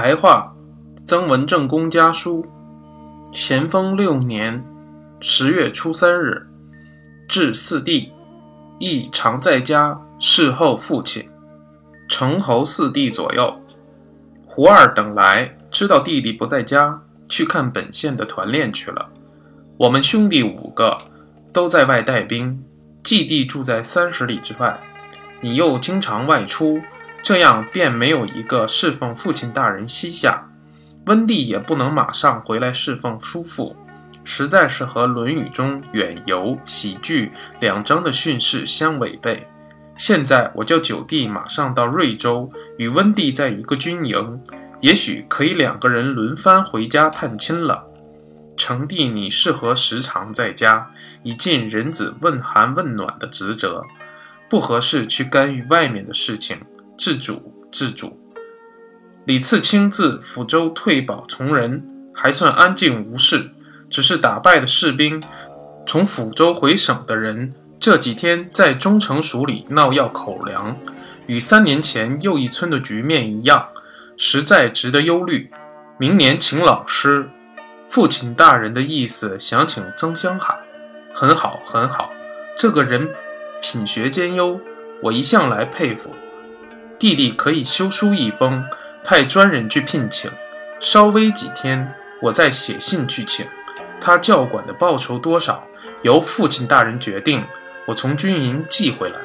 白话，曾文正公家书，咸丰六年十月初三日，至四弟，亦常在家侍候父亲。成侯四弟左右，胡二等来，知道弟弟不在家，去看本县的团练去了。我们兄弟五个都在外带兵，季弟住在三十里之外，你又经常外出。这样便没有一个侍奉父亲大人膝下，温帝也不能马上回来侍奉叔父，实在是和《论语》中远游喜剧两章的训示相违背。现在我叫九弟马上到瑞州，与温帝在一个军营，也许可以两个人轮番回家探亲了。成帝，你适合时常在家，以尽人子问寒问暖的职责，不合适去干预外面的事情。自主自主。李次亲自抚州退保从人，还算安静无事。只是打败的士兵，从抚州回省的人，这几天在中城署里闹要口粮，与三年前又一村的局面一样，实在值得忧虑。明年请老师，父亲大人的意思想请曾香海，很好很好，这个人品学兼优，我一向来佩服。弟弟可以修书一封，派专人去聘请。稍微几天，我再写信去请。他教管的报酬多少，由父亲大人决定。我从军营寄回来。